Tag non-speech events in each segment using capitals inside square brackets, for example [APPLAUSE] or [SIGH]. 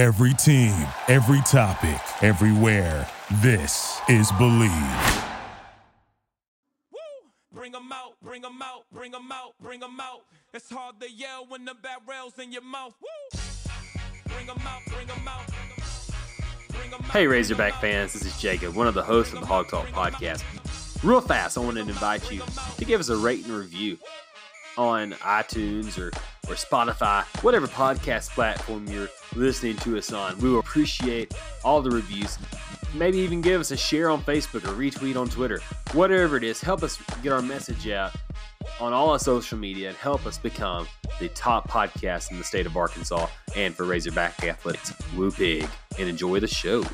Every team, every topic, everywhere. This is Bleav. Bring 'em out, bring 'em out, bring 'em out, bring 'em out. It's hard to yell when the barrel's in your mouth. Woo! Bring 'em out, bring 'em out. Bring 'em out, Hey, Razorback fans, this is Jacob, one of the hosts of the Hawg Talk podcast. Real fast, I wanted to invite you to give us a rate and review on iTunes or, or Spotify, whatever podcast platform you're listening to us on. We will appreciate all the reviews. Maybe even give us a share on Facebook or retweet on Twitter. Whatever it is, help us get our message out on all our social media and help us become the top podcast in the state of Arkansas and for Razorback Athletics. Woo pig and enjoy the show.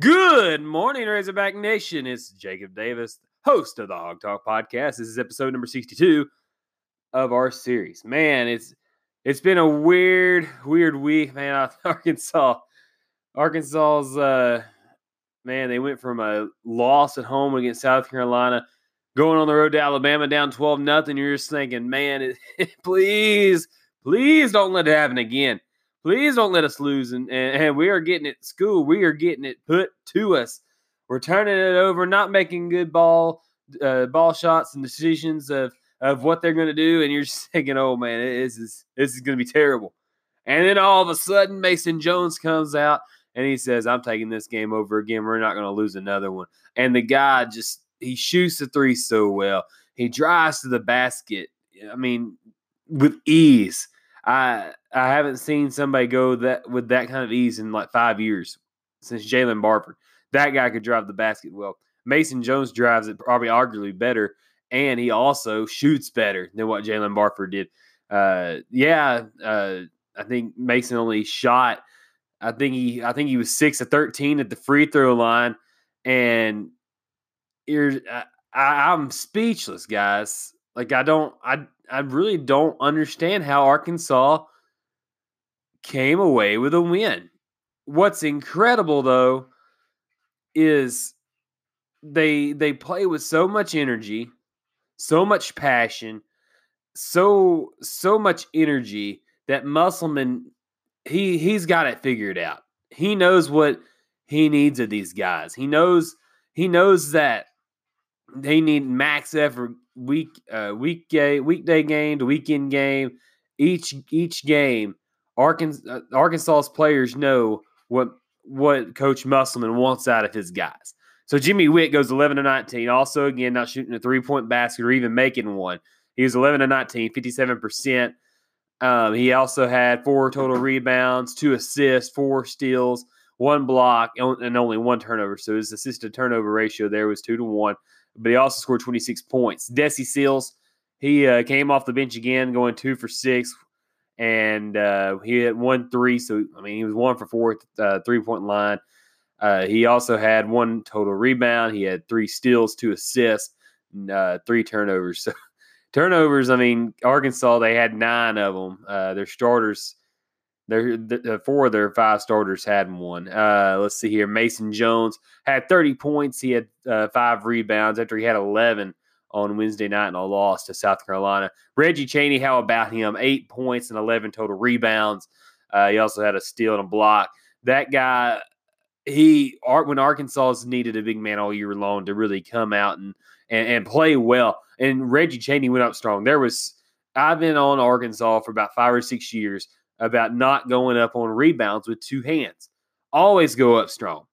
Good morning, Razorback Nation. It's Jacob Davis, host of the Hawg Talk podcast. This is episode number 62 of our series. Man, it's it's been a weird, weird week, man. [LAUGHS] Arkansas. Arkansas's uh man, they went from a loss at home against South Carolina, going on the road to Alabama down 12 nothing. You're just thinking, man, it, [LAUGHS] please, please don't let it happen again. Please don't let us lose. And, and, and we are getting it school. We are getting it put to us. We're turning it over, not making good ball uh, ball shots and decisions of of what they're going to do. And you're just [LAUGHS] thinking, oh man, this is this is going to be terrible. And then all of a sudden, Mason Jones comes out and he says, I'm taking this game over again. We're not going to lose another one. And the guy just, he shoots the three so well. He drives to the basket. I mean, with ease. I I haven't seen somebody go that with that kind of ease in like five years since Jaylen Barford. That guy could drive the basket well. Mason Jones drives it probably arguably better, and he also shoots better than what Jaylen Barford did. Uh, yeah, uh, I think Mason only shot I think he I think he was six of thirteen at the free throw line, and I, I'm speechless, guys. Like I don't I I really don't understand how Arkansas came away with a win. What's incredible though is they they play with so much energy, so much passion, so so much energy that Musselman he he's got it figured out. He knows what he needs of these guys. He knows he knows that they need max effort week uh weekday weekday game to weekend game each each game Arkansas uh, Arkansas's players know what what coach Musselman wants out of his guys. So Jimmy Whitt goes 11 to 19 also again not shooting a three-point basket or even making one. He was 11 to 19, 57%. Um, he also had four total rebounds, two assists, four steals, one block, and only one turnover. So his assist to turnover ratio there was two to one. But he also scored 26 points. Desi Sills, he uh, came off the bench again, going two for six, and uh, he had one three. So I mean, he was one for four uh, three point line. Uh, he also had one total rebound. He had three steals, two assists, and, uh, three turnovers. [LAUGHS] So turnovers. I mean, Arkansas they had nine of them. Uh, their starters, their the, four of their five starters had one. Uh, let's see here. Mason Jones had 30 points. He had five rebounds after he had 11 on Wednesday night in a loss to South Carolina. Reggie Chaney, how about him? Eight points and 11 total rebounds. Uh, he also had a steal and a block. That guy, he when Arkansas needed a big man all year long to really come out and and, and play well. And Reggie Chaney went up strong. There was I've been on Arkansas for about five or six years about not going up on rebounds with two hands. Always go up strong.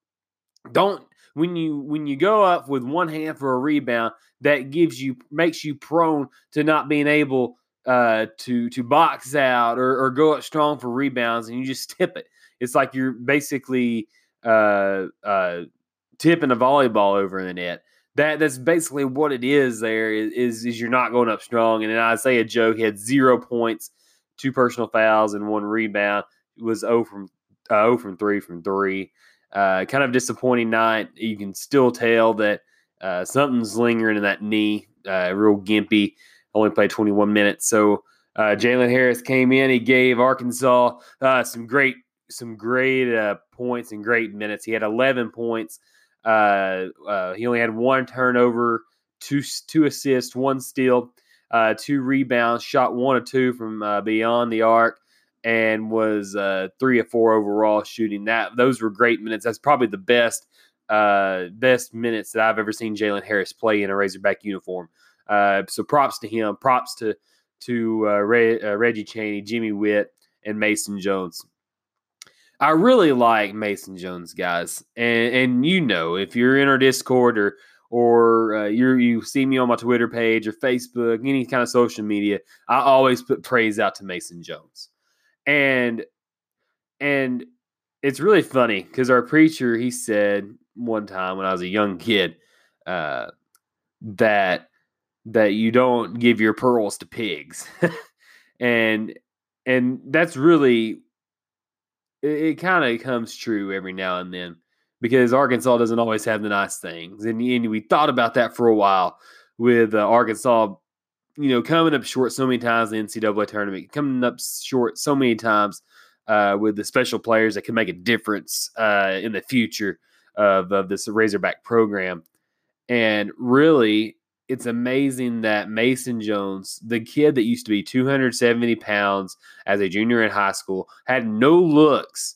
Don't when you when you go up with one hand for a rebound, that gives you makes you prone to not being able uh, to to box out or, or go up strong for rebounds, and you just [LAUGHS] tip it. It's like you're basically uh, uh, tipping a volleyball over the net that that's basically what it is. There is, is you're not going up strong. And then Isaiah Joe had zero points, two personal fouls, and one rebound. It was zero from uh, zero from three from three. Uh, kind of disappointing night. You can still tell that uh, something's lingering in that knee. Uh, real gimpy. Only played 21 minutes. So uh, Jalen Harris came in. He gave Arkansas uh, some great some great uh, points and great minutes. He had 11 points. Uh, he only had one turnover, two two assists, one steal. two rebounds, shot one or two from beyond the arc, and was three or four overall shooting. That those were great minutes. That's probably the best uh, best minutes that I've ever seen Jalen Harris play in a Razorback uniform. Uh, so props to him. Props to to uh, uh, Reggie Chaney, Jimmy Whitt, and Mason Jones. I really like Mason Jones, guys, and and you know if you're in our Discord or or uh, you you see me on my Twitter page or Facebook, any kind of social media, I always put praise out to Mason Jones, and and it's really funny because our preacher he said one time when I was a young kid uh, that that you don't give your pearls to pigs, [LAUGHS] and and that's really it, it kind of comes true every now and then because Arkansas doesn't always have the nice things. And, and we thought about that for a while with uh, Arkansas, you know, coming up short so many times in the NCAA tournament, coming up short so many times uh, with the special players that can make a difference uh, in the future of, of this Razorback program. And really, it's amazing that Mason Jones, the kid that used to be 270 pounds as a junior in high school, had no looks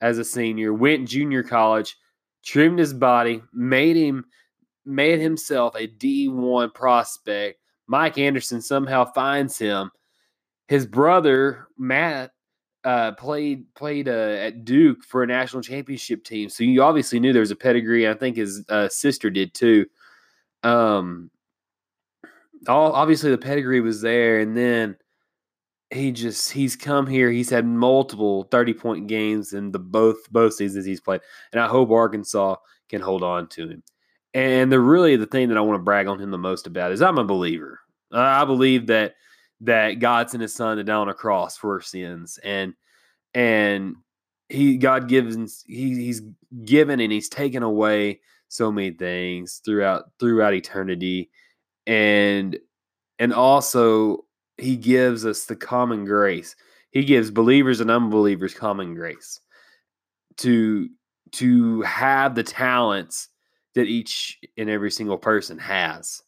as a senior, went junior college, trimmed his body, made him made himself a D1 prospect. Mike Anderson somehow finds him. His brother Matt uh, played played uh, at Duke for a national championship team, so you obviously knew there was a pedigree. I think his uh, sister did too. Um, all obviously the pedigree was there, and then he just he's come here. He's had multiple thirty point games in the both both seasons he's played, and I hope Arkansas can hold on to him. And the really the thing that I want to brag on him the most about is I'm a believer. I believe that that God sent His Son to die on a cross for our sins, and and He God gives he, He's given and He's taken away so many things throughout throughout eternity and and also he gives us the common grace. He gives believers and unbelievers common grace to to have the talents that each and every single person has.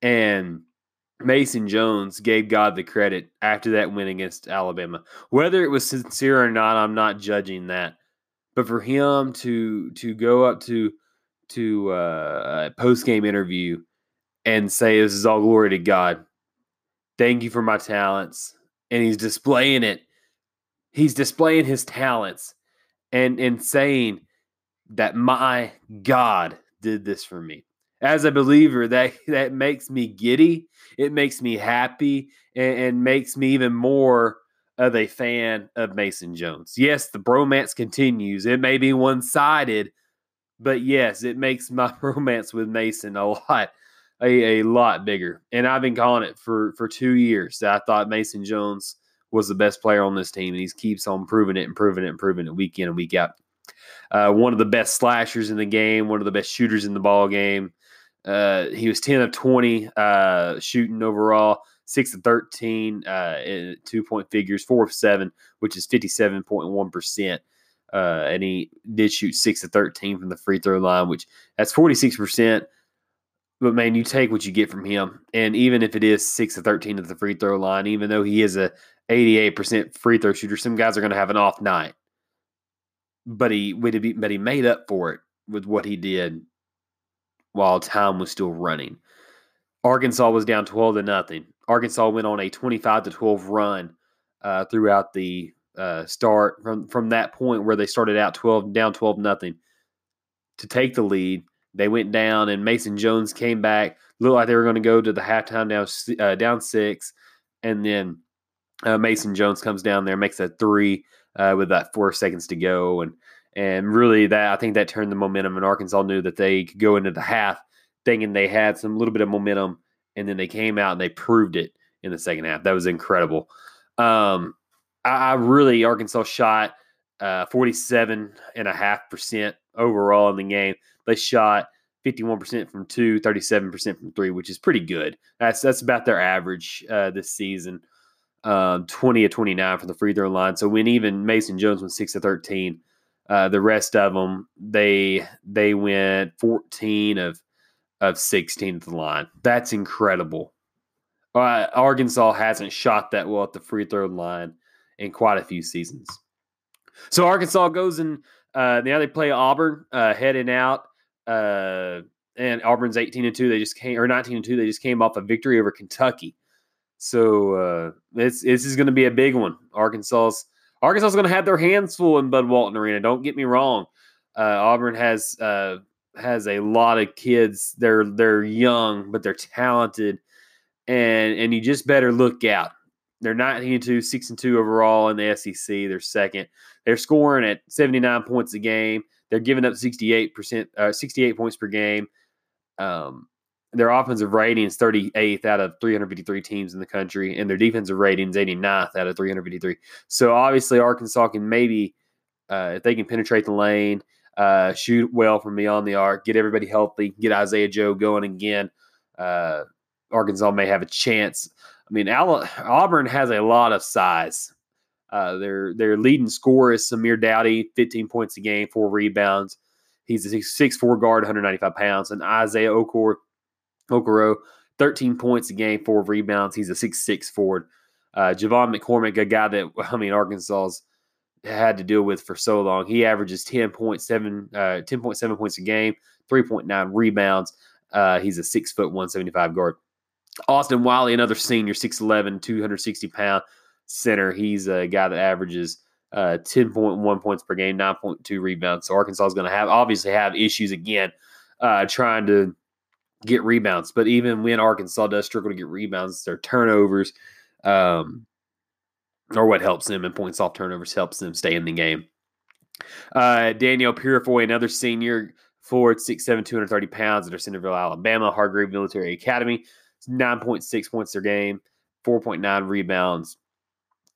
And Mason Jones gave God the credit after that win against Alabama. Whether it was sincere or not, I'm not judging that. But for him to to go up to to uh, a post game interview and say, This is all glory to God. Thank you for my talents. And he's displaying it. He's displaying his talents and, and saying that my God did this for me. As a believer, that, that makes me giddy. It makes me happy and, and makes me even more of a fan of Mason Jones. Yes, the bromance continues. It may be one sided, but yes, it makes [LAUGHS] my romance with Mason a lot a, a lot bigger. And I've been calling it for for two years that I thought Mason Jones was the best player on this team, and he keeps on proving it and proving it and proving it week in and week out. Uh, one of the best slashers in the game, one of the best shooters in the ball game. Uh, he was 10 of 20 uh, shooting overall, 6 of 13 uh, two point figures, 4 of 7, which is 57.1%. Uh, and he did shoot 6 of 13 from the free throw line, which that's 46%. But man, you take what you get from him, and even if it is six to thirteen at the free throw line, even though he is a eighty-eight percent free throw shooter, some guys are going to have an off night. But he, but he made up for it with what he did while time was still running. Arkansas was down twelve to nothing. Arkansas went on a twenty-five to twelve run uh, throughout the uh, start from from that point where they started out twelve down twelve nothing to take the lead they went down, and Mason Jones came back. Looked like they were going to go to the halftime down uh, down six, and then uh, Mason Jones comes down there, makes a three uh, with that four seconds to go, and and really that I think that turned the momentum. And Arkansas knew that they could go into the half thinking they had some little bit of momentum, and then they came out and they proved it in the second half. That was incredible. Um, I, I really Arkansas shot uh, 47 and a half percent overall in the game. They shot 51% from two, 37% from three, which is pretty good. That's that's about their average uh, this season. Um, 20 to 29 from the free throw line. So when even Mason Jones went six to 13, uh, the rest of them they they went 14 of of 16 to the line. That's incredible. uh, Arkansas hasn't shot that well at the free throw line in quite a few seasons. So Arkansas goes and uh, now they play Auburn uh, heading out, uh, and Auburn's eighteen and two. They just came or nineteen and two. They just came off a victory over Kentucky. So uh, this this is going to be a big one. Arkansas's Arkansas's going to have their hands full in Bud Walton Arena. Don't get me wrong. Uh, Auburn has uh, has a lot of kids. They're they're young, but they're talented, and and you just better look out. They're 19 and 2, 6 and 2 overall in the SEC. They're second. They're scoring at 79 points a game. They're giving up 68%, uh, 68 points per game. Um, their offensive rating is 38th out of 353 teams in the country, and their defensive rating is 89th out of 353. So obviously, Arkansas can maybe, uh, if they can penetrate the lane, uh, shoot well from beyond the arc, get everybody healthy, get Isaiah Joe going again. Uh, Arkansas may have a chance. I mean, Auburn has a lot of size. Uh, their their leading scorer is Samir Doughty, 15 points a game, four rebounds. He's a 6'4 guard, 195 pounds. And Isaiah Okor, Okoro, 13 points a game, four rebounds. He's a 6'6 forward. Uh, J'Von McCormick, a guy that, [LAUGHS] I mean, Arkansas's had to deal with for so long. He averages 10.7 uh, 10.7 points a game, 3.9 rebounds. Uh, he's a six foot 175 guard. Austin Wiley, another senior, 6'11, 260 pound center. He's a guy that averages uh, 10.1 points per game, 9.2 rebounds. So Arkansas is going to have obviously have issues again uh, trying to get rebounds. But even when Arkansas does struggle to get rebounds, their turnovers um, or what helps them and points off turnovers helps them stay in the game. Uh, Danjel Purifoy, another senior forward, 6'7", 230 pounds at Centerville, Alabama, Hargrave Military Academy. 9.6 points per game, 4.9 rebounds.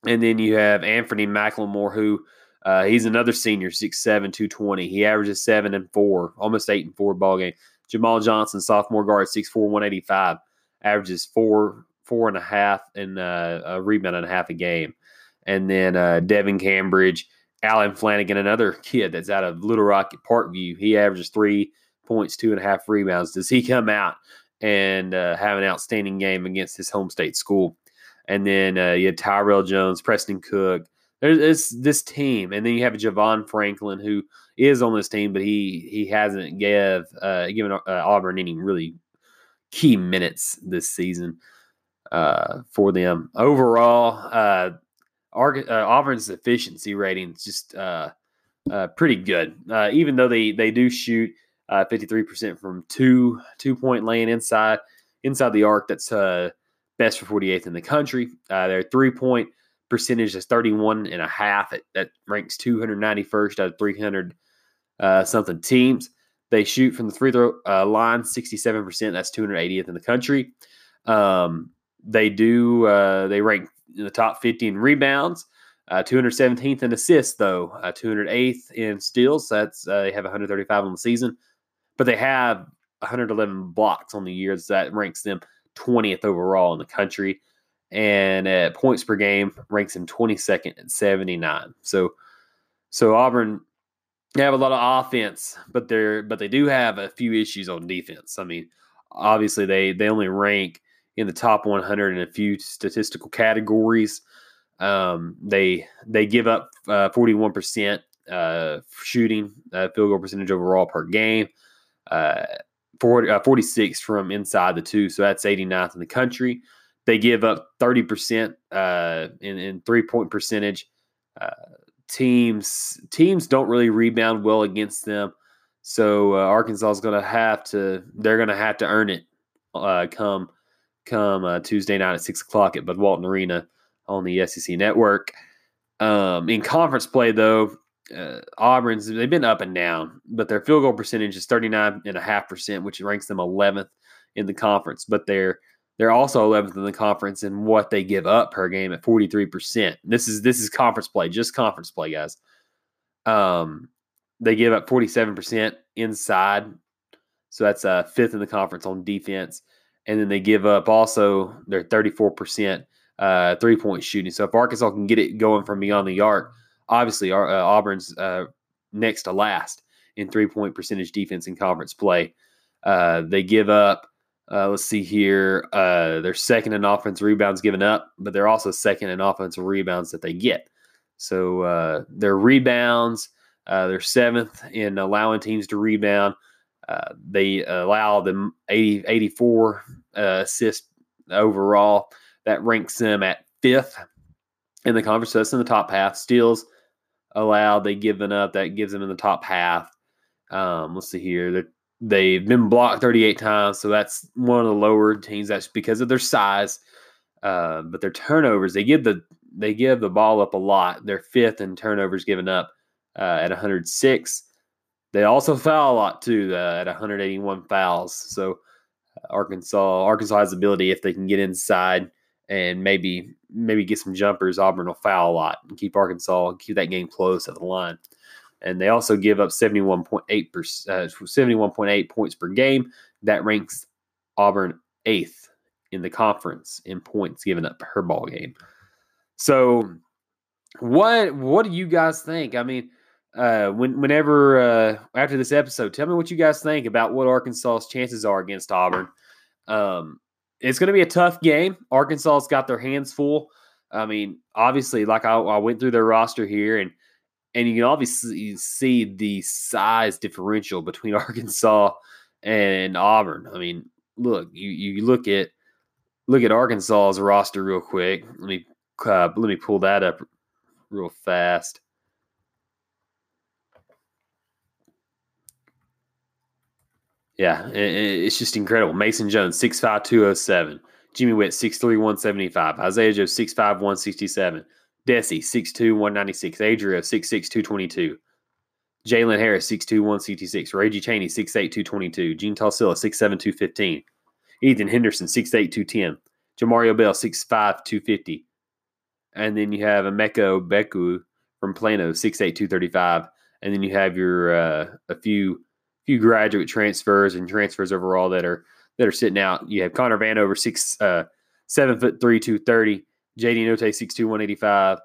And then you have Anthony McLemore, who uh, he's another senior, 6'7", 220. He averages 7 and 4, almost 8 and 4 ball game. Jamal Johnson, sophomore guard, 6'4", 185, averages 4, four and a half and uh, a rebound and a half a game. And then uh, Devan Cambridge, Allen Flanigan, another kid that's out of Little Rock at Parkview. He averages three points, two and a half rebounds. Does he come out and uh, have an outstanding game against his home state school? And then uh, you had Tyrell Jones, Preston Cook. There's this team, and then you have Javon Franklin, who is on this team, but he he hasn't give uh, given uh, Auburn any really key minutes this season uh, for them. Overall, uh, uh, Auburn's efficiency rating is just uh, uh, pretty good. Uh, even though they they do shoot uh, 53% from two two point land inside inside the arc, that's uh, best for 48th in the country. their three point percentage is 31 and a half. That, that ranks 291st out of 300 something teams. They shoot from the free throw line 67%. That's 280th in the country. Um, they do uh, they rank in the top 50 in rebounds, uh, 217th in assists though, uh, 208th in steals. So that's uh, they have 135 on the season, but they have 111 blocks on the year. So that ranks them 20th overall in the country, and at points per game ranks them 22nd at 79. So so Auburn they have a lot of offense, but they're but they do have a few issues on defense. I mean, obviously they they only rank in the top 100 in a few statistical categories. Um, they they give up uh, 41% uh, shooting uh, field goal percentage overall per game, uh, 40, uh, 46 from inside the two, so that's 89th in the country. They give up 30% uh, in, in three point percentage. Uh, teams teams don't really rebound well against them, so Arkansas is going to have to they're going to have to earn it come come uh, Tuesday night at six o'clock at Bud Walton Arena on the SEC Network. Um, in conference play, though, uh, Auburn's they've been up and down, but their field goal percentage is thirty nine and a half percent, which ranks them eleventh in the conference. But they're they're also eleventh in the conference in what they give up per game at forty three percent. This is this is conference play, just conference play, guys. Um, they give up forty seven percent inside, so that's uh, fifth in the conference on defense and then they give up also their 34% uh, three point shooting. So if Arkansas can get it going from beyond the arc, obviously uh, Auburn's uh, next to last in three point percentage defense in conference play. Uh, they give up Uh, let's see here. Uh, they're second in offense rebounds given up, but they're also second in offensive rebounds that they get. So uh, their rebounds, uh, they're seventh in allowing teams to rebound. Uh, they allow them 80, 84 uh, assists overall. That ranks them at fifth in the conference. So that's in the top half. Steals allowed, they given up. That gives them in the top half. Um, let's see here. They're They've been blocked 38 times, so that's one of the lower teams. That's because of their size. Uh, but their turnovers, they give the they give the ball up a lot. They're fifth in turnovers given up uh, at 106. They also foul a lot too uh, at 181 fouls. So uh, Arkansas Arkansas has ability if they can get inside and maybe maybe get some jumpers. Auburn will foul a lot and keep Arkansas keep that game close at the line and they also give up 71.8 uh, 71.8 points per game. That ranks Auburn eighth in the conference in points given up per ball game. So, what what do you guys think? I mean, uh, when whenever uh, after this episode, tell me what you guys think about what Arkansas's chances are against Auburn. Um, it's going to be a tough game. Arkansas's got their hands full. I mean, obviously, like I, I went through their roster here, and and you can obviously see the size differential between [LAUGHS] Arkansas and Auburn. I mean, look, you you look at look at Arkansas's roster real quick. Let me uh, let me pull that up real fast. Yeah, it's just incredible. Mason Jones, 6'5", 207. Jimmy Whitt, 6'3", 175. Isaiah Joe, 6'5", 167. Desi, 6'2, 196. Adrio, 6'6, 222. Jalen Harris, 6'2, 166. Reggie Chaney, 6'8, 222. Jeantal Cylla, 6'7, 215. Ethan Henderson, 6'8, 210. Jamario Bell, 6'5, 250. And then you have Emeka Beku from Plano, 6'8, 235. And then you have your uh, a few few graduate transfers and transfers overall that are that are sitting out. You have Connor Vanover, six uh, seven foot three, two thirty. JD Notae 6'2", 185.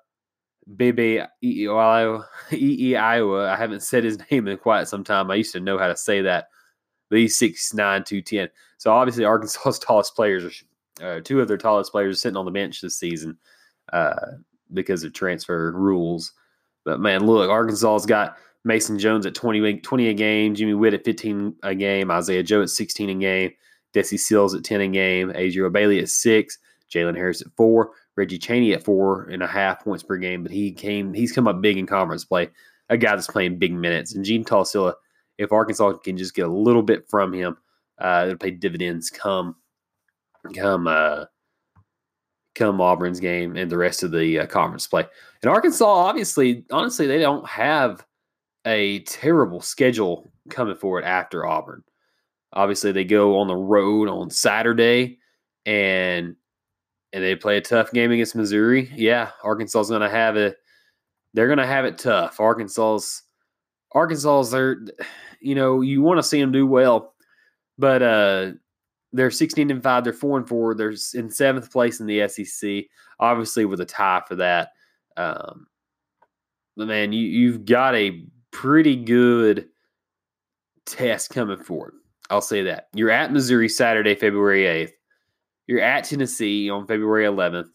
Bebe EE [LAUGHS] Iowa. I haven't said his [LAUGHS] name in quite some time. I used to know how to say that. But he's 6'9", 210. So obviously Arkansas's [LAUGHS] tallest players are uh, two of their tallest players are sitting on the bench this season uh, because of transfer rules. But man, look, Arkansas's got Mason Jones at 20, 20 a game, Jimmy Whitt at 15 a game, Isaiah Joe at 16 a game, Desi Sills at 10 a game, Adrio Bailey at six, Jalen Harris at four, Reggie Chaney at four and a half points per game, but he came he's come up big in conference play. A guy that's playing big minutes. And Jeantal Cylla, if Arkansas can just get a little bit from him, uh, it'll pay dividends come come uh, come Auburn's game and the rest of the uh, conference play. And Arkansas, obviously, honestly, they don't have a terrible schedule coming forward after Auburn. Obviously, they go on the road on Saturday, and and they play a tough game against Missouri, yeah, Arkansas is going to have it. They're going to have it tough. Arkansas's Arkansas's they're you know you want to see them do well, but uh, they're 16 and five. They're four and four. They're in seventh place in the SEC. Obviously, with a tie for that. Um, man, you you've got a pretty good test coming forward. I'll say that. You're at Missouri Saturday, February 8th. You're at Tennessee on February 11th,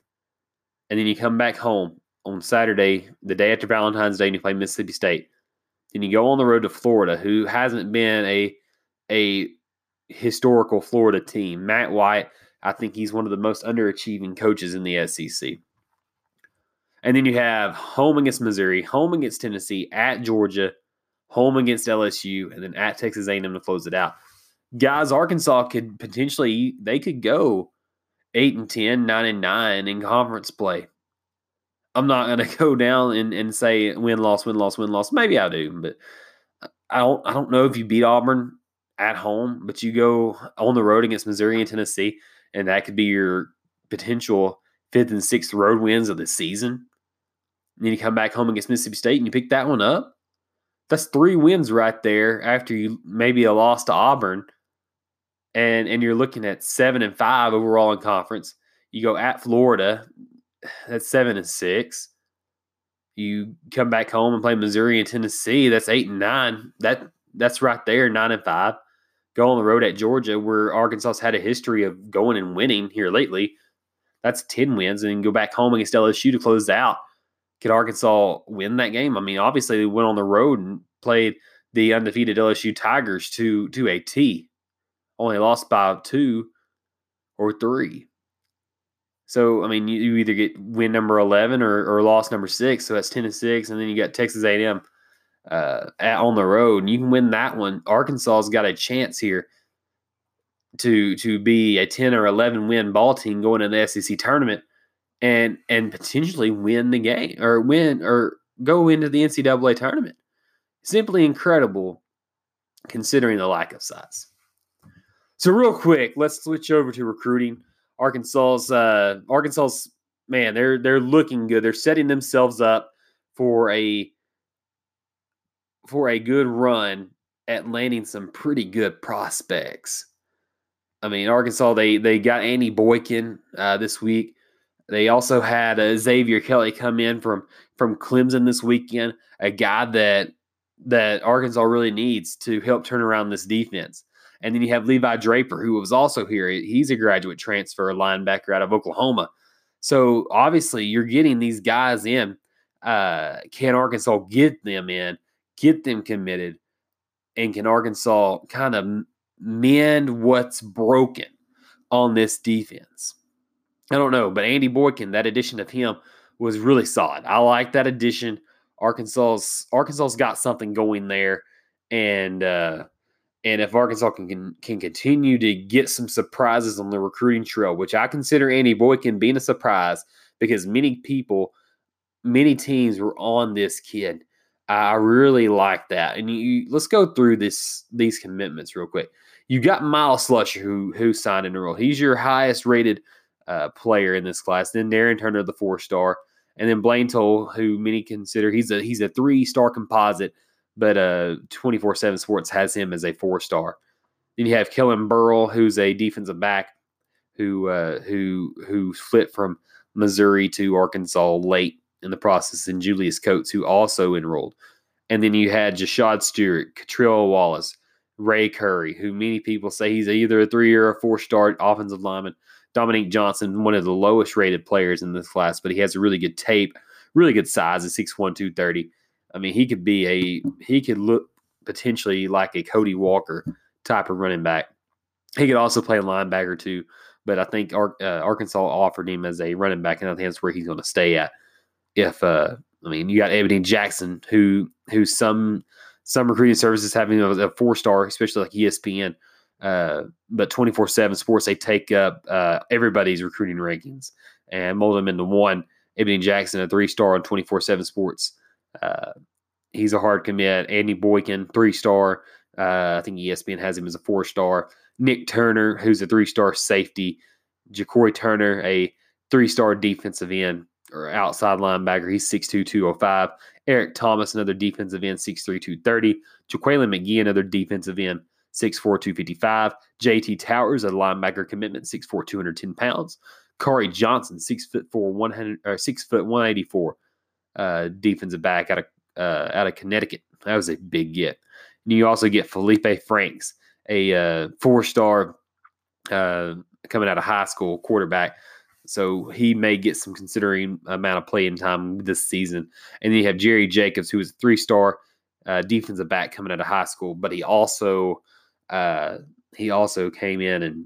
and then you come back home on Saturday, the day after Valentine's Day, and you play Mississippi State. Then you go on the road to Florida, who hasn't been a a historical Florida team. Matt White, I think he's one of the most underachieving coaches in the SEC. And then you have home against Missouri, home against Tennessee, at Georgia, home against LSU, and then at Texas A&M to close it out. Guys, Arkansas could potentially they could go eight and 10, 9 and 9 in conference play. I'm not going [LAUGHS] to go down and, and say win, loss, win, loss, win, loss. Maybe I do, but I don't, I don't know if you beat Auburn at home, but you go on the road against Missouri and Tennessee, and that could be your potential fifth and sixth road wins of the season. Then you come back home against Mississippi State and you pick that one up. That's three wins right there after you maybe a loss to Auburn and and you're looking at seven and five overall in conference. You go at Florida, that's seven and six. You come back home and play Missouri and Tennessee, that's eight and nine. That that's right there, nine and five. go on the road at Georgia, where Arkansas's had a history of going and winning here lately. That's 10 wins, and go back home against LSU to close out. Could Arkansas win that game? I mean, obviously they went on the road and played the undefeated LSU Tigers to to a T. Only lost by two or three. So I mean, you, you either get win number eleven or, or loss number six. So that's ten and six, and then you got Texas A and M uh, at, on the road, and you can win that one. Arkansas's got a chance here to to be a ten or eleven win ball team going to the SEC tournament, and and potentially win the game or win or go into the NCAA tournament. Simply incredible, considering the lack of size. So real quick, let's switch over to recruiting. Arkansas's uh, Arkansas's man, they're they're looking good. They're setting themselves up for a for a good run at landing some pretty good prospects. I mean, Arkansas they they got Andy Boykin uh, this week. They also had uh, Xavier Kelly come in from from Clemson this weekend, a guy that that Arkansas really needs to help turn around this defense. And then you have Levi Draper, who was also here. He's a graduate transfer linebacker out of Oklahoma. So obviously, you're getting these guys in. Uh, can Arkansas get them in, get them committed, and can Arkansas kind of mend what's broken on this defense? I don't know, but Andy Boykin, that addition of him was really solid. I like that addition. Arkansas's Arkansas's got something going there, and uh, and if Arkansas can, can, can continue to get some surprises on the recruiting trail, which I consider Andy Boykin being a surprise because many people, many teams were on this kid. I really like that. And you, let's go through this these commitments real quick. You got Myles Slusher who who signed in the role. He's your highest rated uh, player in this class. Then Darren Turner, the four star, and then Blayne Toll, who many consider he's a he's a three star composite but uh 24/7 Sports has him as a four star. Then you have Kelin Burrle, who's a defensive back who uh, who who flipped from Missouri to Arkansas late in the process, and Julius Coates, who also enrolled. And then you had Jashad Stewart, Catrell Wallace, Ray Curry, who many people say he's either a three or a four star offensive lineman. Dominique Johnson, one of the lowest rated players in this class, but he has a really good tape, really good size at 6'1, 230. I mean, he could be a he could look potentially like a Cody Walker type of running back. He could also play linebacker too, but I think uh, Arkansas offered him as a running back, and I think that's where he's going to stay at. If uh, I mean, you got Ebony Jackson, who who some some recruiting services having a, a four star, especially like ESPN. Uh, but 24 7 sports, they take up uh, everybody's recruiting rankings and mold them into one. Ebony Jackson, a three star on 24 7 sports. Uh, he's a hard commit. Andy Boykin, three star. Uh, I think ESPN has him as a four star. Nick Turner, who's a three star safety. Ja'Cory Turner, a three star defensive end or outside linebacker. He's 6'2, 205. Eric Thomas, another defensive end, 6'3, 230. Jaqueline McGee, another defensive end, 6'4, 255. JT Towers, a linebacker commitment, 6'4, 210 pounds. Corey Johnson, 6'4, 100, or 6 foot 184 uh, defensive back out of uh, out of Connecticut. That was a big get. And you also get Felipe Franks, a uh, four star uh, coming out of high school quarterback. So he may get some considering amount of playing time this season. And then you have Jerry Jacobs, who is a three star uh, defensive back coming out of high school, but he also uh, he also came in and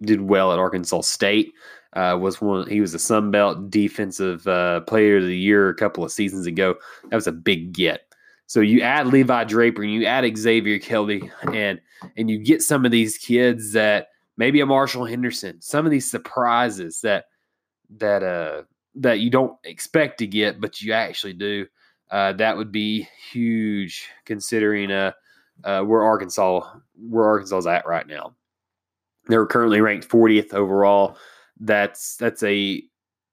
did well at Arkansas State uh, was one. He was a Sun Belt Defensive uh, Player of the Year a couple of seasons ago. That was a big get. So you add Levi Draper and you add Xavier Kelly, and and you get some of these kids that maybe a Marshall Henderson, some of these surprises that that uh that you don't expect to get, but you actually do. Uh, that would be huge considering uh, uh, where Arkansas where Arkansas is at right now. They're currently ranked 40th overall that's that's a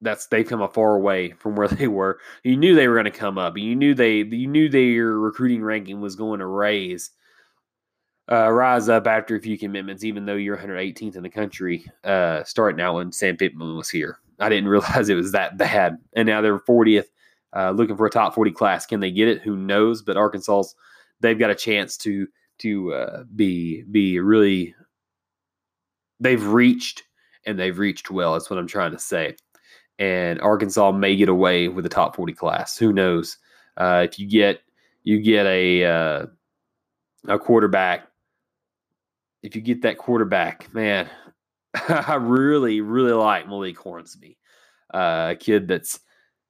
that's they've come a far away from where [LAUGHS] they were. You knew they were going to come up. You knew they you knew their recruiting ranking was going to raise uh, rise up after a few commitments, even though you're 118th in the country uh, starting out when Sam Pittman was here. I didn't [LAUGHS] realize it was that bad, and now they're 40th, uh, looking for a top 40 class. Can they get it? Who knows? But Arkansas's they've got a chance to to uh, be be really they've reached and they've reached well. That's what I'm trying to say. And Arkansas may get away with a top 40 class. Who knows? Uh, if you get you get a uh, a quarterback, if you get that quarterback, man, [LAUGHS] I really really like Malik Hornsby, uh, a kid that's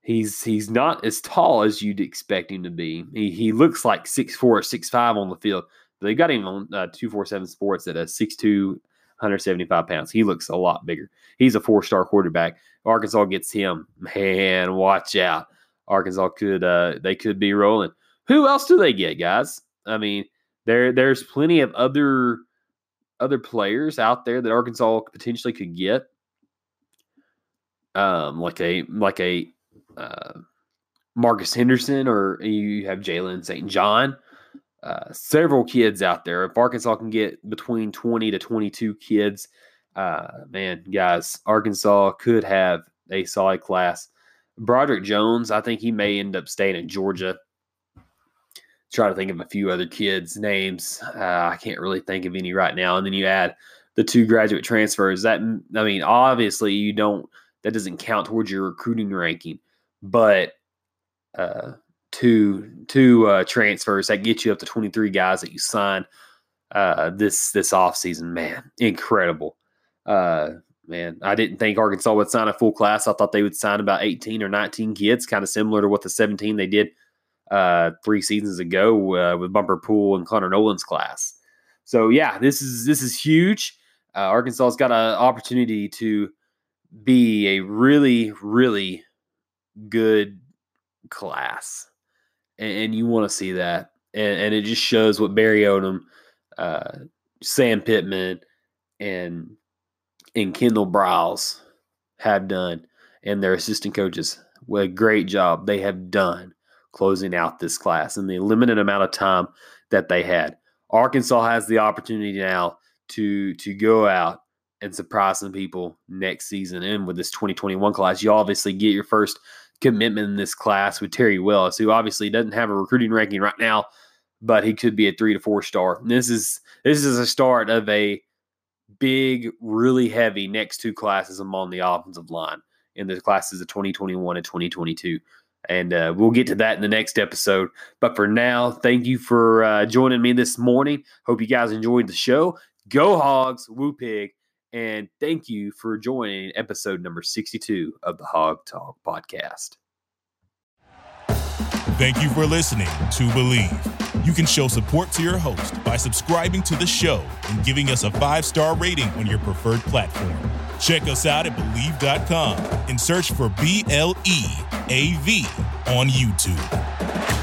he's he's not as tall as you'd expect him to be. He he looks like six four, six five on the field. They got him on uh, two four seven sports at a six two 175 pounds. He looks a lot bigger. He's a four star quarterback. Arkansas gets him. Man, watch out. Arkansas could uh they could be rolling. Who else do they get, guys? I mean, there there's plenty of other other players out there that Arkansas potentially could get. Um, like a like a uh, Marcus Henderson, or you have Jalen St. John uh, several kids out there. If Arkansas can get between 20 to 22 kids, uh, man, guys, Arkansas could have a solid class. Broderick Jones, I think he may end up staying in Georgia. Try to think of a few other kids' names. Uh, I can't really think of any right now. And then you add the two graduate transfers. That I mean, obviously you don't. That doesn't count towards your recruiting ranking, but uh, two two uh, transfers that get you up to 23 guys that you sign uh, this this offseason. Man, incredible. Uh, man, I didn't think Arkansas would sign a full class. I thought they would sign about 18 or 19 kids, kind of similar to what the 17 they did uh, three seasons ago uh, with Bumper Pool and Connor Noland's class. So yeah, this is this is huge. Uh, Arkansas's got an opportunity to be a really really good class and, and you want to see that, and, and, it just shows what Barry Odom, uh, Sam Pittman, and and Kendall Briles have done, and their assistant coaches. What a great job they have done closing out this class in the limited amount of time that they had. Arkansas has the opportunity now to to go out and surprise some people next season. And with this 2021 class, you obviously get your first commitment in this class with Terry Willis, who obviously doesn't have a recruiting ranking right now, but he could be a three to four star. And this is this is a start of a big, really heavy next two classes among the offensive line in the classes of 2021 and 2022. And uh, we'll get to that in the next episode. But for now, thank you for uh, joining me this morning. Hope you guys enjoyed the show. Go Hogs, Woo Pig. And thank you for joining episode number 62 of the Hawg Talk podcast. Thank you for listening to Bleav. You can show support to your host by subscribing to the show and giving us a five star rating on your preferred platform. Check us out at Bleav.com and search for B L E A V on YouTube.